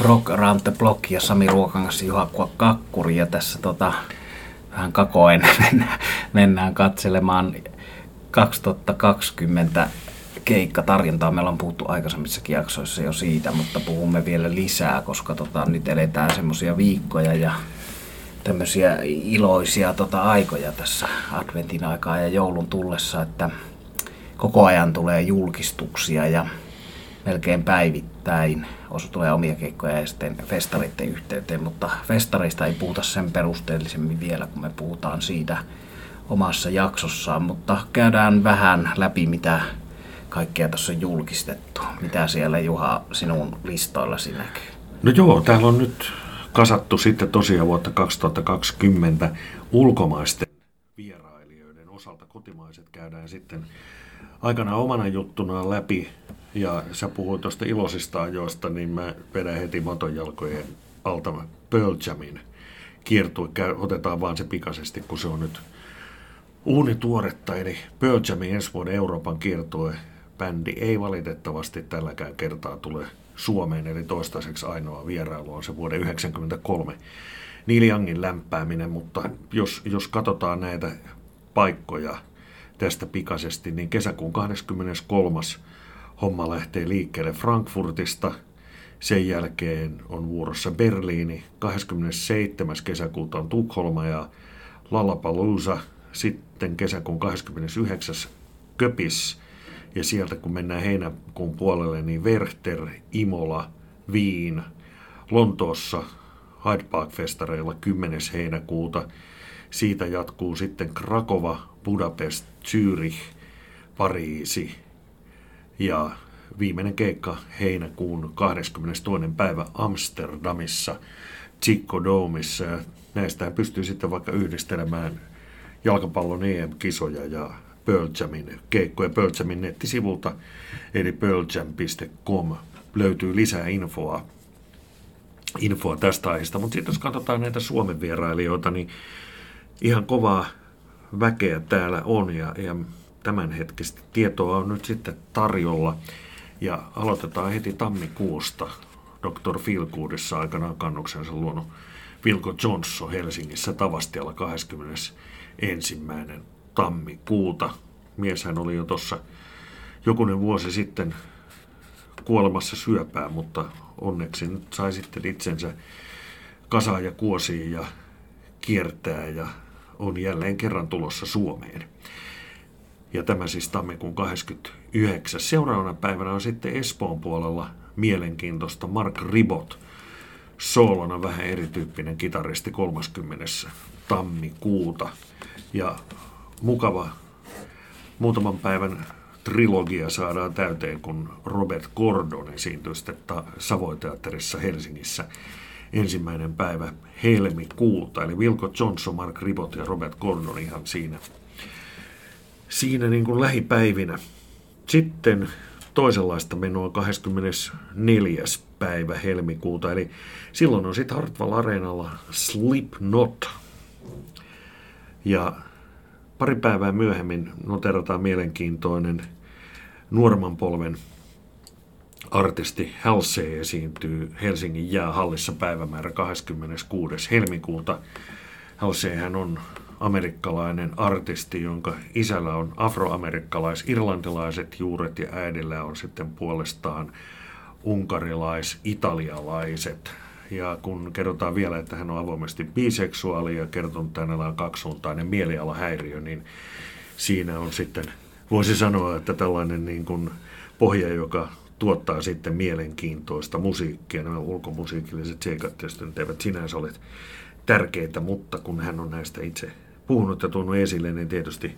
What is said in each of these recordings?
Rock Around the Block ja Sami Ruokangas Juha Kakkuri ja tässä tota, vähän kakoen mennään, mennään katselemaan 2020 keikkatarjontaa. Meillä on puhuttu aikaisemmissakin jaksoissa jo siitä, mutta puhumme vielä lisää, koska tota, nyt eletään semmoisia viikkoja ja tämmöisiä iloisia tota, aikoja tässä adventin aikaa ja joulun tullessa, että koko ajan tulee julkistuksia ja melkein päivittäin. Osa tulee omia keikkoja ja sitten festareiden yhteyteen, mutta festareista ei puhuta sen perusteellisemmin vielä, kun me puhutaan siitä omassa jaksossaan, mutta käydään vähän läpi, mitä kaikkea tuossa on julkistettu. Mitä siellä Juha sinun listoillasi näkyy? No joo, täällä on nyt kasattu sitten tosiaan vuotta 2020 ulkomaisten vierailijoiden osalta. Kotimaiset käydään sitten aikana omana juttunaan läpi. Ja sä puhuit tuosta iloisista ajoista, niin mä vedän heti motonjalkojen alta Pearl Jamin kiertue. Otetaan vaan se pikaisesti, kun se on nyt uunituoretta. Eli Pearl Jamin ensi vuoden Euroopan kiertue bändi ei valitettavasti tälläkään kertaa tule Suomeen, eli toistaiseksi ainoa vierailu on se vuoden 1993 Neil Youngin lämpääminen, mutta jos, jos katsotaan näitä paikkoja tästä pikaisesti, niin kesäkuun 23. homma lähtee liikkeelle Frankfurtista, sen jälkeen on vuorossa Berliini, 27. kesäkuuta on Tukholma ja Lollapalooza, sitten kesäkuun 29. Köpis, ja sieltä kun mennään heinäkuun puolelle, niin Werchter, Imola, Viin, Lontoossa Hyde Park-festareilla 10. heinäkuuta. Siitä jatkuu sitten Krakova, Budapest, Zürich, Pariisi ja viimeinen keikka heinäkuun 22. päivä Amsterdamissa, Chico Domissa. Näistä pystyy sitten vaikka yhdistelemään jalkapallon EM-kisoja ja Pearl Jamin keikkoja Pearl Jamin nettisivulta, eli pearljam.com löytyy lisää infoa, infoa tästä aiheesta. Mutta sitten jos katsotaan näitä Suomen vierailijoita, niin ihan kovaa väkeä täällä on ja, ja tämänhetkistä tietoa on nyt sitten tarjolla. Ja aloitetaan heti tammikuusta. Dr. Filkuudessa aikanaan kannuksensa luonut Vilko Johnson Helsingissä Tavastialla 21 tammikuuta. Mieshän oli jo tuossa jokunen vuosi sitten kuolemassa syöpää, mutta onneksi nyt sai sitten itsensä kasaa ja kuosiin ja kiertää ja on jälleen kerran tulossa Suomeen. Ja tämä siis tammikuun 29. Seuraavana päivänä on sitten Espoon puolella mielenkiintoista Mark Ribot. Soolona vähän erityyppinen kitaristi 30. tammikuuta. Ja mukava muutaman päivän trilogia saadaan täyteen, kun Robert Gordon esiintyy sitten Savoiteatterissa Helsingissä ensimmäinen päivä helmikuuta. Eli Wilco Johnson, Mark Ribot ja Robert Gordon ihan siinä, siinä niin kuin lähipäivinä. Sitten toisenlaista menoa 24. päivä helmikuuta, eli silloin on sitten Hartwall Areenalla Slipknot. Ja Pari päivää myöhemmin noterataan mielenkiintoinen nuorman polven artisti Halsey esiintyy Helsingin jäähallissa päivämäärä 26. helmikuuta. Halsey hän on amerikkalainen artisti, jonka isällä on afroamerikkalais-irlantilaiset juuret ja äidillä on sitten puolestaan unkarilais-italialaiset ja kun kerrotaan vielä, että hän on avoimesti biseksuaali ja kertonut, että hänellä on kaksisuuntainen mielialahäiriö, niin siinä on sitten, voisi sanoa, että tällainen niin kuin pohja, joka tuottaa sitten mielenkiintoista musiikkia. Nämä ulkomusiikilliset seikat tietysti eivät sinänsä ole tärkeitä, mutta kun hän on näistä itse puhunut ja tuonut esille, niin tietysti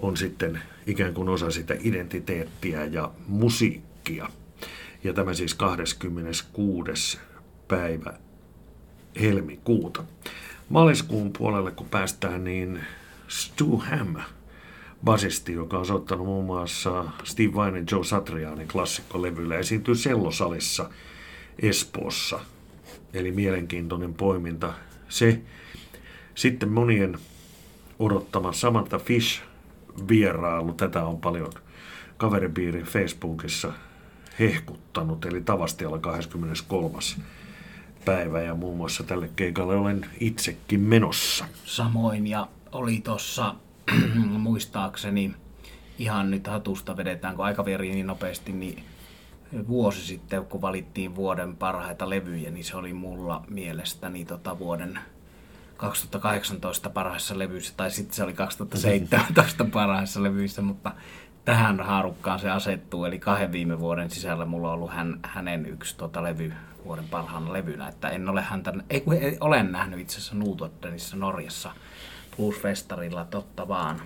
on sitten ikään kuin osa sitä identiteettiä ja musiikkia. Ja tämä siis 26 päivä helmikuuta. Maaliskuun puolelle kun päästään, niin Stu Ham, basisti, joka on soittanut muun muassa Steve Vai ja Joe Satrianin klassikkolevyllä, esiintyy sellosalissa Espoossa. Eli mielenkiintoinen poiminta. Se sitten monien odottama Samantha Fish vierailu. Tätä on paljon kaveripiirin Facebookissa hehkuttanut, eli Tavastialla 23. päivä, ja muun muassa tälle keikalle olen itsekin menossa. Samoin, ja oli tuossa muistaakseni ihan nyt hatusta vedetään, kun aika vierii niin nopeasti, niin vuosi sitten, kun valittiin vuoden parhaita levyjä, niin se oli mulla mielestäni tota vuoden 2018 parhaissa levyissä, tai sitten se oli 2017 parhaissa levyissä, mutta tähän haarukkaan se asettuu, eli kahden viime vuoden sisällä mulla on ollut hän, hänen yksi tota levy vuoden parhaana levynä, että en ole häntä, ei kun ei, olen nähnyt itse asiassa Nuutottenissa Norjassa Bluesfestarilla, totta vaan,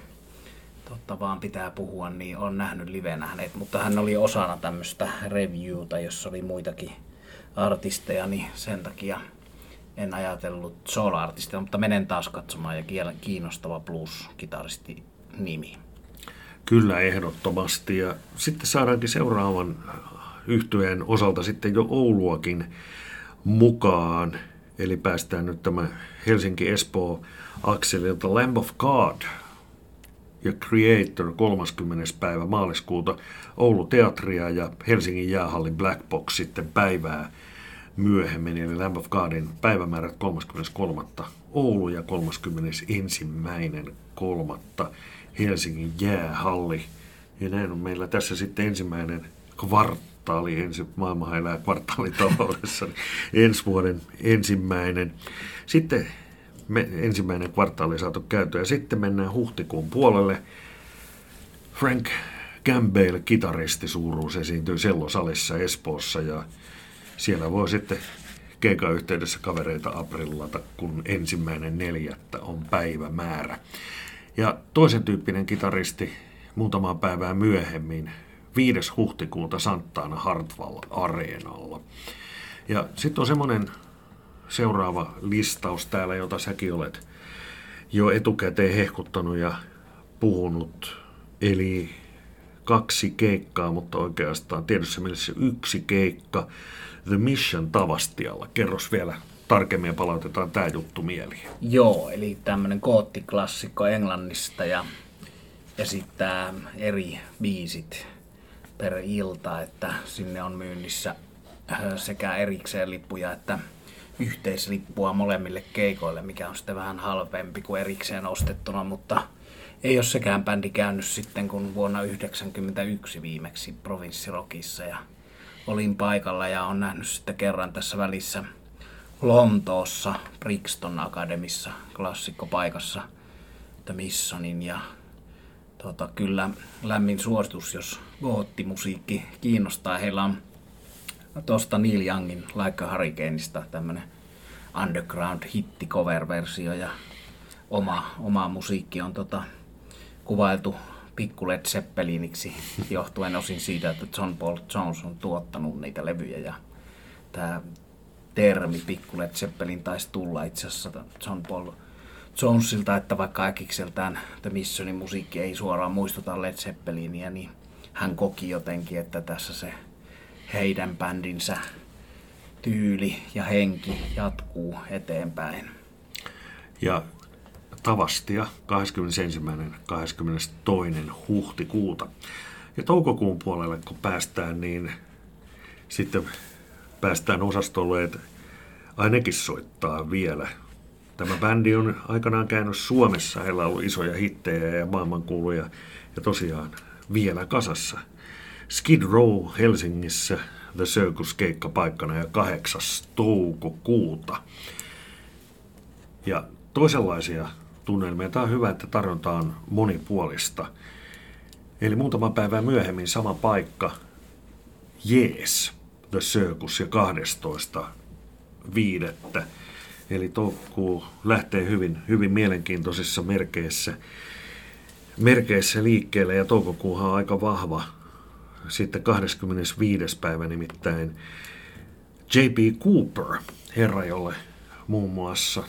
totta vaan pitää puhua, niin on nähnyt livenä hänet, mutta hän oli osana tämmöistä reviewta, jossa oli muitakin artisteja, niin sen takia en ajatellut solo-artistia, mutta menen taas katsomaan ja kiinnostava blues-kitaristi nimi. Kyllä, ehdottomasti. Ja sitten saadaankin seuraavan yhtyeen osalta sitten jo Ouluakin mukaan. Eli päästään nyt tämä Helsinki-Espoo akselilta Lamb of God ja Creator 30. päivä maaliskuuta Oulu Teatria ja Helsingin jäähallin Black Box sitten päivää myöhemmin, eli Lamb of Godin päivämäärät 33. Oulu ja 31.3. Helsingin jäähalli. Ja näin on meillä tässä sitten ensimmäinen kvartaali, ensi, maailma elää kvartaalitaloudessa, niin ensi vuoden ensimmäinen. Sitten me, ensimmäinen kvartaali saatu ja sitten mennään huhtikuun puolelle. Frank Campbell, kitaristi suuruus, esiintyy Sellosalissa Espoossa ja siellä voi sitten keikan yhteydessä kavereita aprillata, kun ensimmäinen neljättä on päivämäärä. Ja toisen tyyppinen kitaristi muutamaa päivää myöhemmin, 5. huhtikuuta Santaana Hartwall Areenalla. Ja sitten on semmoinen seuraava listaus täällä, jota säkin olet jo etukäteen hehkuttanut ja puhunut. Eli kaksi keikkaa, mutta oikeastaan tietyssä mielessä yksi keikka The Mission Tavastialla. Kerros vielä tarkemmin ja palautetaan tämä juttu mieliin. Joo, eli tämmöinen koottiklassikko Englannista ja esittää eri biisit per ilta, että sinne on myynnissä äh, sekä erikseen lippuja että yhteislippua molemmille keikoille, mikä on sitten vähän halvempi kuin erikseen ostettuna, mutta ei ole sekään bändi käynyt sitten kun vuonna 1991 viimeksi provinssirokissa ja olin paikalla ja on nähnyt sitten kerran tässä välissä Lontoossa Brixton Akademissa klassikkopaikassa The Missonin ja tota, kyllä lämmin suositus, jos goottimusiikki kiinnostaa. Heillä on tuosta Neil Youngin Like a Hurricaneista underground hitti cover-versio ja oma, oma musiikki on tota, kuvailtu pikku Led Zeppeliniksi johtuen osin siitä, että John Paul Jones on tuottanut niitä levyjä ja tämä termi pikku Led Zeppelin taisi tulla itse asiassa John Paul Jonesilta, että vaikka äkikseltään The Missionin musiikki ei suoraan muistuta Led Zeppelinia, niin hän koki jotenkin, että tässä se heidän bändinsä tyyli ja henki jatkuu eteenpäin. Ja Tavastia 21. 22. huhtikuuta. Ja toukokuun puolelle kun päästään, niin sitten päästään osastolle, että ainakin soittaa vielä. Tämä bändi on aikanaan käynyt Suomessa, heillä on ollut isoja hittejä ja maailmankuuluja ja tosiaan vielä kasassa. Skid Row Helsingissä The Circus keikkapaikkana ja 8. toukokuuta. Ja toisenlaisia tunnelmia. Tämä on hyvä, että tarjonta on monipuolista. Eli muutama päivä myöhemmin sama paikka, Jees, The Circus ja 12. viidettä. Eli toukkuu lähtee hyvin, hyvin mielenkiintoisissa merkeissä, merkeissä liikkeelle ja toukokuuhan on aika vahva. Sitten 25. päivä nimittäin J.P. Cooper, herra, jolle muun muassa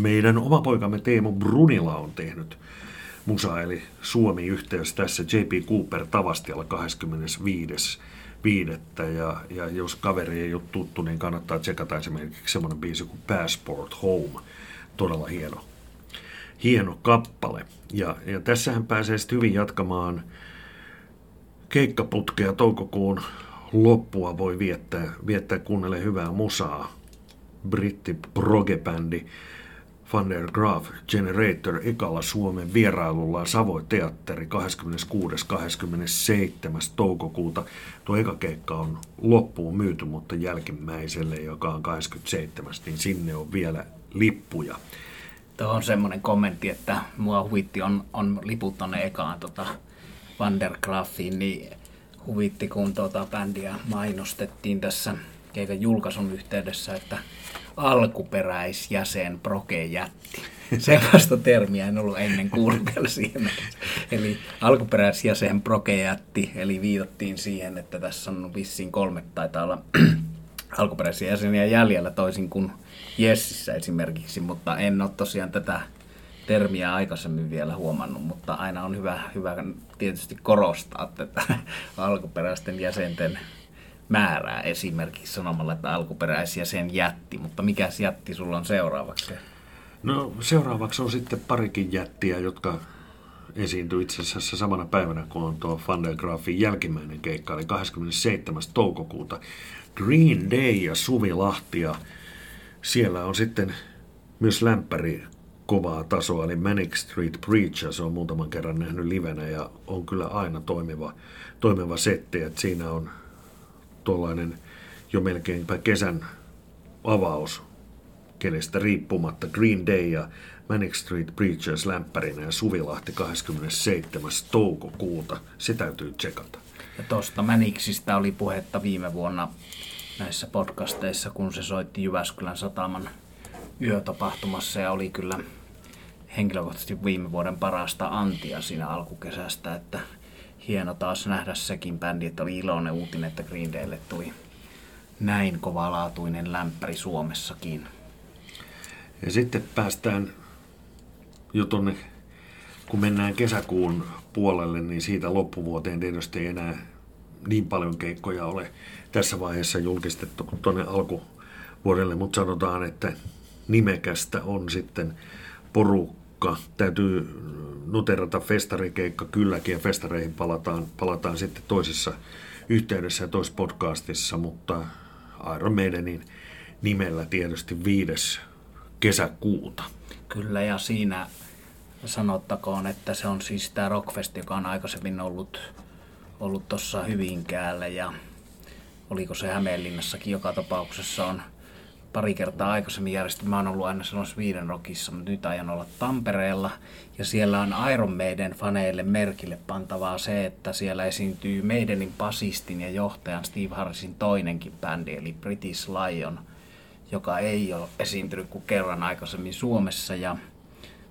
meidän oma poikamme Teemu Brunila on tehnyt musa, eli Suomi-yhteys tässä J.P. Cooper Tavastialla 25 viidettä ja, ja jos kaveri ei ole tuttu, niin kannattaa tsekata esimerkiksi semmoinen biisi kuin Passport Home. Todella hieno, hieno kappale. Ja, ja tässähän pääsee sitten hyvin jatkamaan keikkaputkea toukokuun loppua voi viettää, viettää kuunnelle hyvää musaa. Britti progebändi Van der Graaf Generator ekalla Suomen vierailulla Savoy Teatteri 26.–27. toukokuuta. Tuo eka keikka on loppuun myyty, mutta jälkimmäiselle, joka on 27. niin sinne on vielä lippuja. Tuo on semmoinen kommentti, että mua huvitti on, on liput tonne ekaan tota Van der Graafiin, niin huvitti kun tuota bändiä mainostettiin tässä keikan julkaisun yhteydessä, että alkuperäisjäsen Proke jätti. Sellaista termiä en ollut ennen kuullut vielä siihen. Eli alkuperäisjäsen Proke jätti, eli viitattiin siihen, että tässä on vissiin kolme taitaa olla alkuperäisiä jäseniä jäljellä toisin kuin Jessissä esimerkiksi, mutta en ole tosiaan tätä termiä aikaisemmin vielä huomannut, mutta aina on hyvä, hyvä tietysti korostaa tätä alkuperäisten jäsenten määrää esimerkiksi sanomalla, että alkuperäisiä sen jätti, mutta mikä jätti sulla on seuraavaksi? No seuraavaksi on sitten parikin jättiä, jotka esiintyi itse asiassa samana päivänä, kun on tuo Van der Graafin jälkimmäinen keikka, eli 27. toukokuuta. Green Day ja Suvi Lahti ja siellä on sitten myös lämpäri kovaa tasoa, eli Manic Street Preachers on muutaman kerran nähnyt livenä ja on kyllä aina toimiva, toimiva setti, että siinä on tuollainen jo melkeinpä kesän avaus kenestä riippumatta Green Day ja Manic Street Preachers lämpärinä ja Suvilahti 27. toukokuuta. Se täytyy tsekata. Ja tuosta Manicsista oli puhetta viime vuonna näissä podcasteissa, kun se soitti Jyväskylän sataman yötapahtumassa ja oli kyllä henkilökohtaisesti viime vuoden parasta antia siinä alkukesästä, että hieno taas nähdä sekin bändi, että oli iloinen uutinen, että Green Daylle tuli näin kovalaatuinen lämpäri Suomessakin. Ja sitten päästään jo tonne, kun mennään kesäkuun puolelle, niin siitä loppuvuoteen tietysti ei enää niin paljon keikkoja ole tässä vaiheessa julkistettu kuin tuonne alkuvuodelle, mutta sanotaan, että nimekästä on sitten porukka. Täytyy noterata festarikeikka kylläkin ja festareihin palataan, palataan sitten toisessa yhteydessä ja toisessa podcastissa, mutta Iron Maidenin nimellä tietysti viides kesäkuuta. Kyllä ja siinä sanottakoon, että se on siis tämä Rockfest, joka on aikaisemmin ollut ollut tuossa Hyvinkäällä ja oliko se Hämeenlinnassakin joka tapauksessa on pari kertaa aikaisemmin järjestetty. Mä oon ollut aina sellaisessa viiden rockissa, mutta nyt ajan olla Tampereella. Ja siellä on Iron Maiden faneille merkille pantavaa se, että siellä esiintyy Maidenin basistin ja johtajan Steve Harrisin toinenkin bändi, eli British Lion, joka ei ole esiintynyt kuin kerran aikaisemmin Suomessa. Ja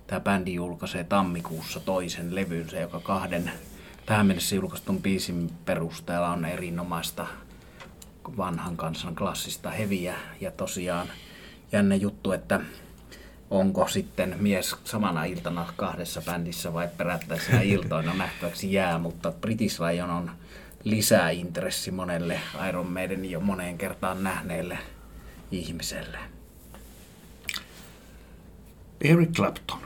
tämä bändi julkaisee tammikuussa toisen levynsä, joka kahden tähän mennessä julkaistun biisin perusteella on erinomaista vanhan kansan klassista heviä ja tosiaan jänne juttu, että onko sitten mies samana iltana kahdessa bändissä vai perättäisenä iltoina nähtäväksi jää, mutta British Lion on lisää intressi monelle Iron Maiden jo moneen kertaan nähneelle ihmiselle. Eric Clapton.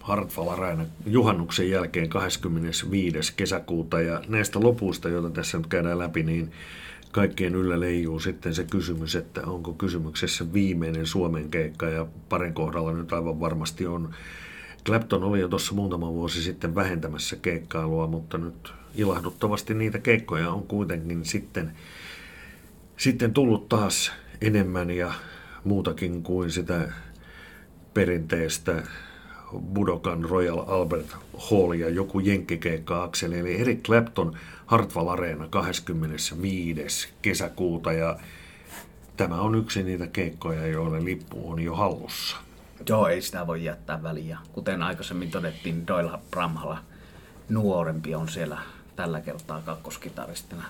Hartwall Arena juhannuksen jälkeen 25. kesäkuuta ja näistä lopuista, joita tässä nyt käydään läpi, niin kaikkien yllä leijuu sitten se kysymys, että onko kysymyksessä viimeinen Suomen keikka ja parin kohdalla nyt aivan varmasti on. Clapton oli jo tuossa muutama vuosi sitten vähentämässä keikkailua, mutta nyt ilahduttavasti niitä keikkoja on kuitenkin sitten, sitten tullut taas enemmän ja muutakin kuin sitä perinteistä Budokan Royal Albert Hall ja joku jenkkikeikka-akseli, eli Eric Clapton Hartwall Arena 25. kesäkuuta ja tämä on yksi niitä keikkoja, joille lippu on jo hallussa. Joo, ei sitä voi jättää väliä. Kuten aikaisemmin todettiin, Doyle Bramhala nuorempi on siellä tällä kertaa kakkoskitaristina.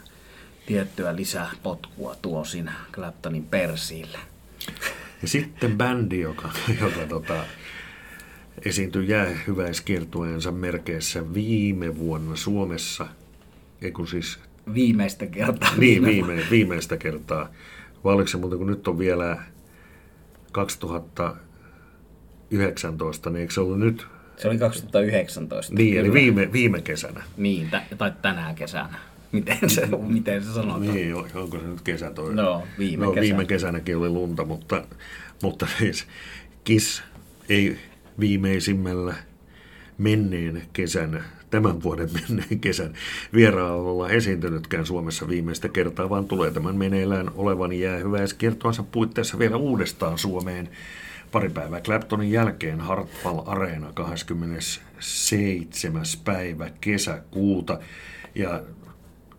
Tiettyä lisää potkua tuo siinä Claptonin persiille. Ja sitten bändi, joka, joka tota, esiintyi jäähyväiskiertueensa merkeissä viime vuonna Suomessa. Eiku siis... Viimeistä kertaa. Niin, viime, viimeistä kertaa. Vai oliko se muuten, kun nyt on vielä 2019, niin eikö se ollut nyt? Se oli 2019. Niin, kyllä. eli viime, viime kesänä. Niin, t- tai tänä kesänä. miten se, miten se sanotaan. Niin, onko se nyt kesä toi? No, viime no, kesä. viime kesänäkin oli lunta, mutta, mutta siis KISS ei viimeisimmällä menneen kesän, tämän vuoden menneen kesän vierailulla esiintynytkään Suomessa viimeistä kertaa, vaan tulee tämän meneillään olevan jäähyväiskiertoansa puitteissa vielä uudestaan Suomeen pari päivää Claptonin jälkeen Hartwall Areena 27. päivä kesäkuuta. Ja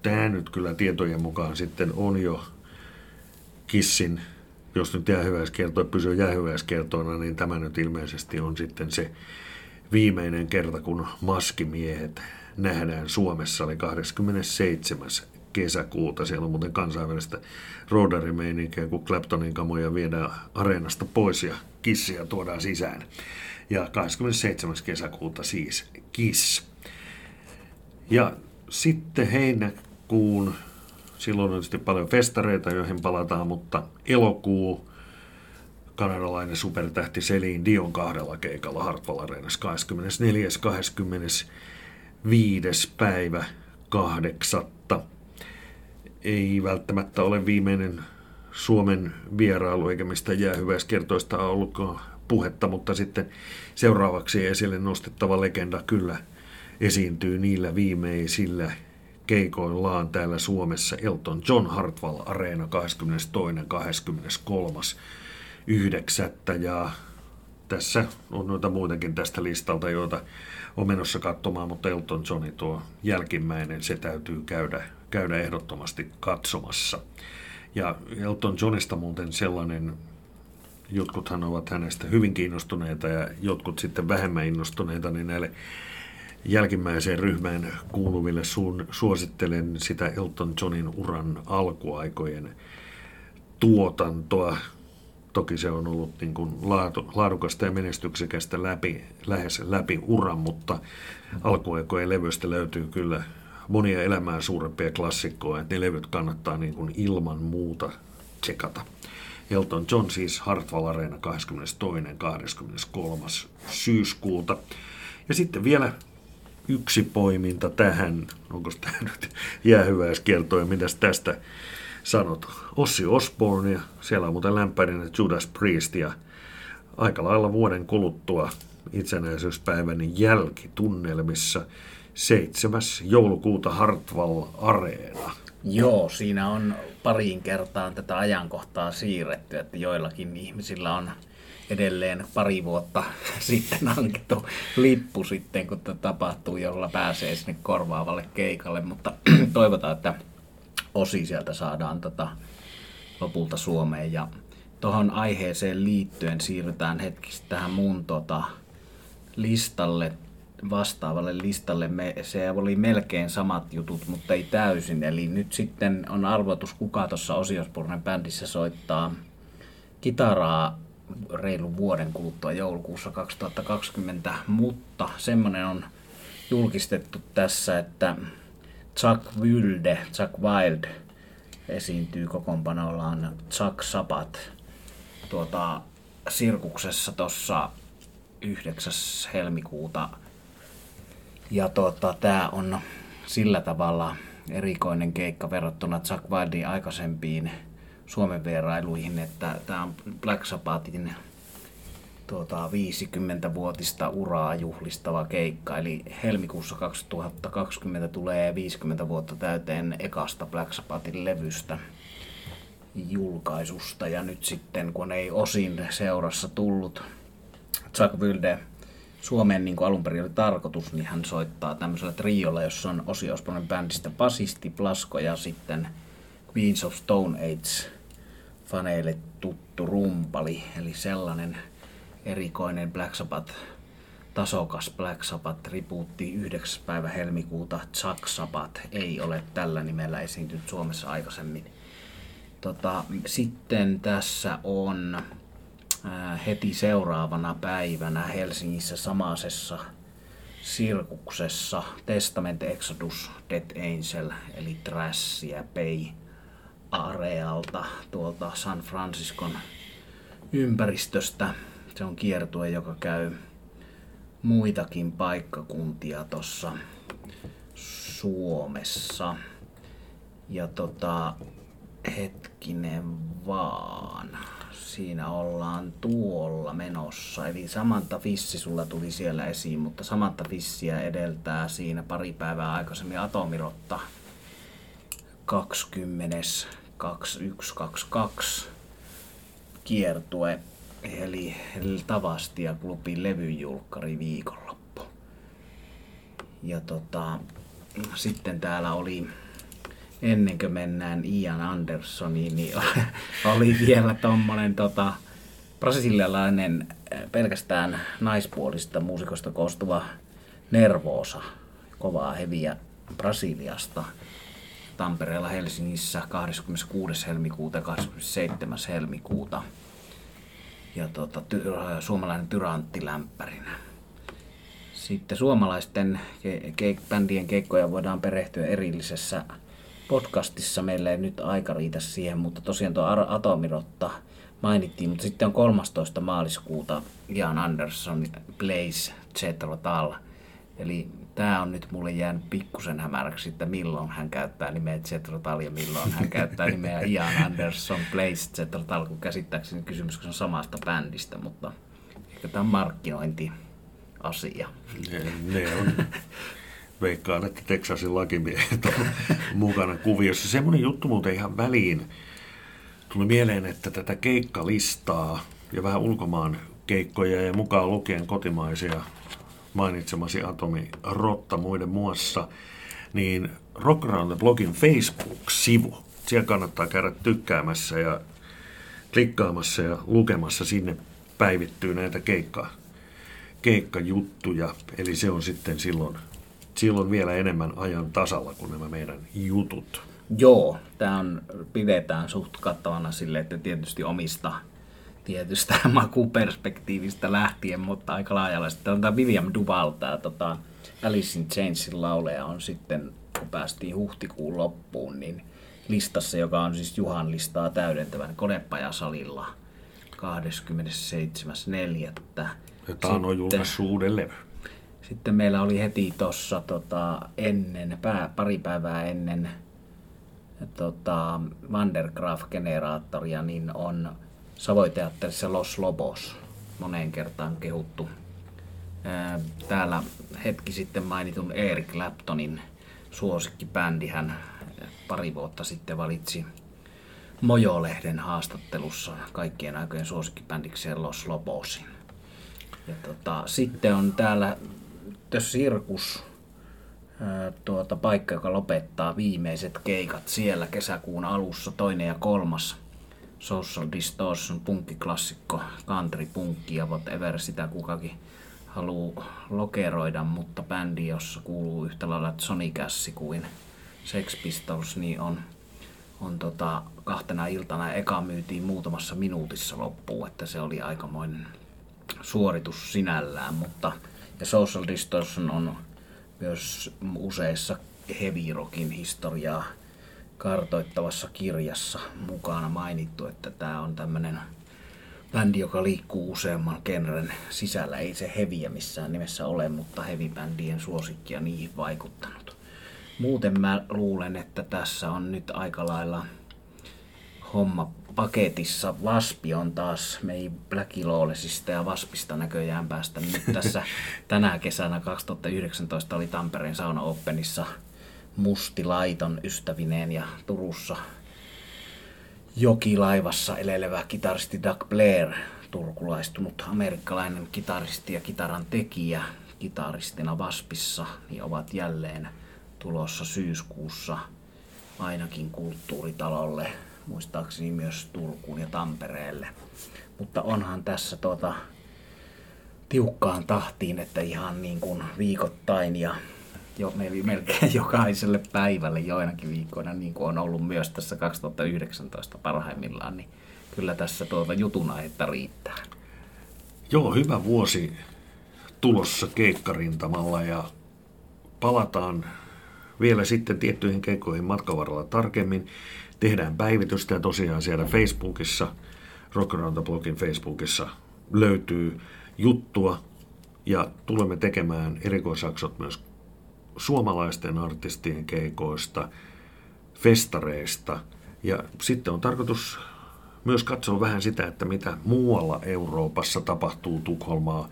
tämä nyt kyllä tietojen mukaan sitten on jo Kissin, jos nyt jäähyväiskierto pysyy jäähyväiskiertoina, niin tämä nyt ilmeisesti on sitten se viimeinen kerta, kun maskimiehet nähdään Suomessa, oli 27 kesäkuuta. Siellä on muuten kansainvälistä roadarimeininkiä, kun Claptonin kamoja viedään areenasta pois ja kissiä tuodaan sisään. Ja 27. kesäkuuta siis Kiss. Ja sitten heinäkuun, silloin on tietysti paljon festareita, joihin palataan, mutta elokuu, kanadalainen supertähti Celine Dion kahdella keikalla Hartwall Areenassa 24. 25. päivä kahdeksatta ei välttämättä ole viimeinen Suomen vierailu eikä mistä jäähyväiskertoista ollutkaan puhetta, mutta sitten seuraavaksi esille nostettava legenda kyllä esiintyy niillä viimeisillä keikoillaan täällä Suomessa Elton John Hartwall Areena 22. 9. Ja tässä on noita muitakin tästä listalta, joita on menossa katsomaan, mutta Elton Johni tuo jälkimmäinen, se täytyy käydä käydä ehdottomasti katsomassa. Ja Elton Johnista muuten sellainen, jotkuthan ovat hänestä hyvin kiinnostuneita ja jotkut sitten vähemmän innostuneita, niin näille jälkimmäiseen ryhmään kuuluville suun, suosittelen sitä Elton Johnin uran alkuaikojen tuotantoa. Toki se on ollut niin kuin laatu, laadukasta ja menestyksekästä läpi, lähes läpi uran, mutta alkuaikojen levystä löytyy kyllä monia elämää suurempia klassikkoja, ne levyt kannattaa niin kuin ilman muuta tsekata. Elton John siis Hartwall Arena 22. 23. syyskuuta. Ja sitten vielä yksi poiminta tähän, onko tämä nyt jäähyväiskieltoa ja mitäs tästä sanot. Ossi Osbourne ja siellä on muuten lämpäinen Judas Priest ja aika lailla vuoden kuluttua itsenäisyyspäivän jälkitunnelmissa – 7. joulukuuta Hartwall Areena. Joo, siinä on pariin kertaan tätä ajankohtaa siirretty, että joillakin ihmisillä on edelleen pari vuotta sitten hankittu lippu sitten, kun tapahtuu, jolla pääsee sinne korvaavalle keikalle, mutta toivotaan, että osi sieltä saadaan tota lopulta Suomeen. Ja tuohon aiheeseen liittyen siirrytään hetkistä tähän mun tota listalle vastaavalle listalle. Me, se oli melkein samat jutut, mutta ei täysin. Eli nyt sitten on arvotus, kuka tuossa Osiosburnen bändissä soittaa kitaraa reilun vuoden kuluttua joulukuussa 2020, mutta semmoinen on julkistettu tässä, että Chuck Wilde, Chuck Wild esiintyy kokoonpanollaan Chuck Sabat tuota, sirkuksessa tuossa 9. helmikuuta ja tota, tämä on sillä tavalla erikoinen keikka verrattuna Chuck Wildin aikaisempiin Suomen vierailuihin, että tämä on Black Sabbathin tuota, 50-vuotista uraa juhlistava keikka. Eli helmikuussa 2020 tulee 50 vuotta täyteen ekasta Black Sabbathin levystä julkaisusta. Ja nyt sitten, kun ei osin seurassa tullut Chuck Wilde Suomeen niin kuin alun perin oli tarkoitus, niin hän soittaa tämmöisellä triolla, jossa on Osi Osbornen bändistä basisti, Plasko ja sitten Queens of Stone Age faneille tuttu rumpali, eli sellainen erikoinen Black Sabbath, tasokas Black Sabbath tribuutti 9. päivä helmikuuta. Chuck Sabbath ei ole tällä nimellä esiintynyt Suomessa aikaisemmin. Tota, sitten tässä on heti seuraavana päivänä Helsingissä samaisessa sirkuksessa Testament Exodus Dead Angel eli Trassia Pay Arealta tuolta San Franciscon ympäristöstä. Se on kiertue, joka käy muitakin paikkakuntia tuossa Suomessa. Ja tota, hetkinen vaan. Siinä ollaan tuolla menossa. Eli Samantha Fissi sulla tuli siellä esiin, mutta Samantha Fissiä edeltää siinä pari päivää aikaisemmin Atomirotta 20. 2122 kiertue, eli Tavastia klubin levyjulkkari viikonloppu. Ja tota, sitten täällä oli ennen kuin mennään Ian Andersoniin, niin oli vielä tommonen tota, brasilialainen pelkästään naispuolista muusikosta koostuva Nervosa, kovaa heviä Brasiliasta. Tampereella Helsingissä 26. helmikuuta ja 27. helmikuuta. Ja tota, ty, suomalainen Tyrantti lämpärinä. Sitten suomalaisten ke- ke- bändien keikkoja voidaan perehtyä erillisessä podcastissa. Meillä ei nyt aika riitä siihen, mutta tosiaan tuo Atomirotta mainittiin. Mutta sitten on 13. maaliskuuta Jan Anderson Blaze Zetro Tal. Eli tämä on nyt mulle jäänyt pikkusen hämäräksi, että milloin hän käyttää nimeä Zetrotal ja milloin hän käyttää nimeä Ian Anderson Place Zetrotal, kun käsittääkseni kysymys on samasta bändistä, mutta ehkä tämä on markkinointiasia. Ne, ne on. Veikkaan, että Texasin lakimiehet on mukana kuviossa. Semmoinen juttu muuten ihan väliin tuli mieleen, että tätä keikkalistaa ja vähän ulkomaan keikkoja ja mukaan lukien kotimaisia mainitsemasi Atomi Rotta muiden muassa, niin Rock Around the Blogin Facebook-sivu. Siellä kannattaa käydä tykkäämässä ja klikkaamassa ja lukemassa. Sinne päivittyy näitä keikka, keikkajuttuja. Eli se on sitten silloin, silloin vielä enemmän ajan tasalla kuin nämä meidän jutut. Joo, tämä on, pidetään suht kattavana sille, että tietysti omista tietystä makuperspektiivistä lähtien, mutta aika laajalla. Sitten on tämä William Duval, tämä tota, Alice in Chainsin lauleja on sitten, kun päästiin huhtikuun loppuun, niin listassa, joka on siis Juhan listaa täydentävän konepajasalilla 27.4. Tämä on julkaissut uuden levy. Sitten meillä oli heti tuossa tota, ennen, pää, pari päivää ennen tota, Vandergraaf-generaattoria, niin on Savoiteatterissa Los Lobos moneen kertaan kehuttu. Täällä hetki sitten mainitun Eric Claptonin suosikkibändi hän pari vuotta sitten valitsi Mojo-lehden haastattelussa kaikkien aikojen suosikkibändikseen Los Lobosin. Ja tota, sitten on täällä The Circus, tuota, paikka, joka lopettaa viimeiset keikat siellä kesäkuun alussa, toinen ja kolmas Social Distortion, punkkiklassikko, country, punkki ja whatever sitä kukakin haluaa lokeroida, mutta bändi, jossa kuuluu yhtä lailla Sonic Cash kuin Sex Pistols, niin on, on tota, kahtena iltana eka myytiin muutamassa minuutissa loppuun, että se oli aikamoinen suoritus sinällään, mutta ja Social Distortion on myös useissa heavy rockin historiaa kartoittavassa kirjassa mukana mainittu, että tämä on tämmöinen bändi, joka liikkuu useamman genren sisällä. Ei se heviä missään nimessä ole, mutta heavy-bändien suosikkia niihin vaikuttanut. Muuten mä luulen, että tässä on nyt aika lailla homma paketissa. Vaspi on taas, me ei Black Lawlessista ja Vaspista näköjään päästä nyt tässä tänä kesänä 2019 oli Tampereen Sauna Openissa – mustilaiton ystävineen ja Turussa jokilaivassa elelevä kitaristi Doug Blair, turkulaistunut amerikkalainen kitaristi ja kitaran tekijä kitaristina Vaspissa, niin ovat jälleen tulossa syyskuussa ainakin kulttuuritalolle, muistaakseni myös Turkuun ja Tampereelle. Mutta onhan tässä tuota tiukkaan tahtiin, että ihan niin kuin viikoittain ja jo melkein jokaiselle päivälle joinakin viikkoina, niin kuin on ollut myös tässä 2019 parhaimmillaan, niin kyllä tässä tuota jutun aihetta riittää. Joo, hyvä vuosi tulossa keikkarintamalla ja palataan vielä sitten tiettyihin keikkoihin matkavaralla tarkemmin. Tehdään päivitystä ja tosiaan siellä Facebookissa, Rock Around the Blogin Facebookissa löytyy juttua ja tulemme tekemään erikoisaksot myös suomalaisten artistien keikoista festareista. Ja sitten on tarkoitus myös katsoa vähän sitä, että mitä muualla Euroopassa tapahtuu Tukholmaa,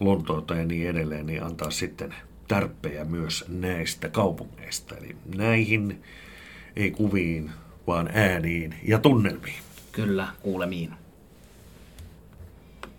Lontoota ja niin edelleen, niin antaa sitten tärppejä myös näistä kaupungeista. Eli näihin ei kuviin, vaan ääniin ja tunnelmiin. Kyllä, kuulemiin.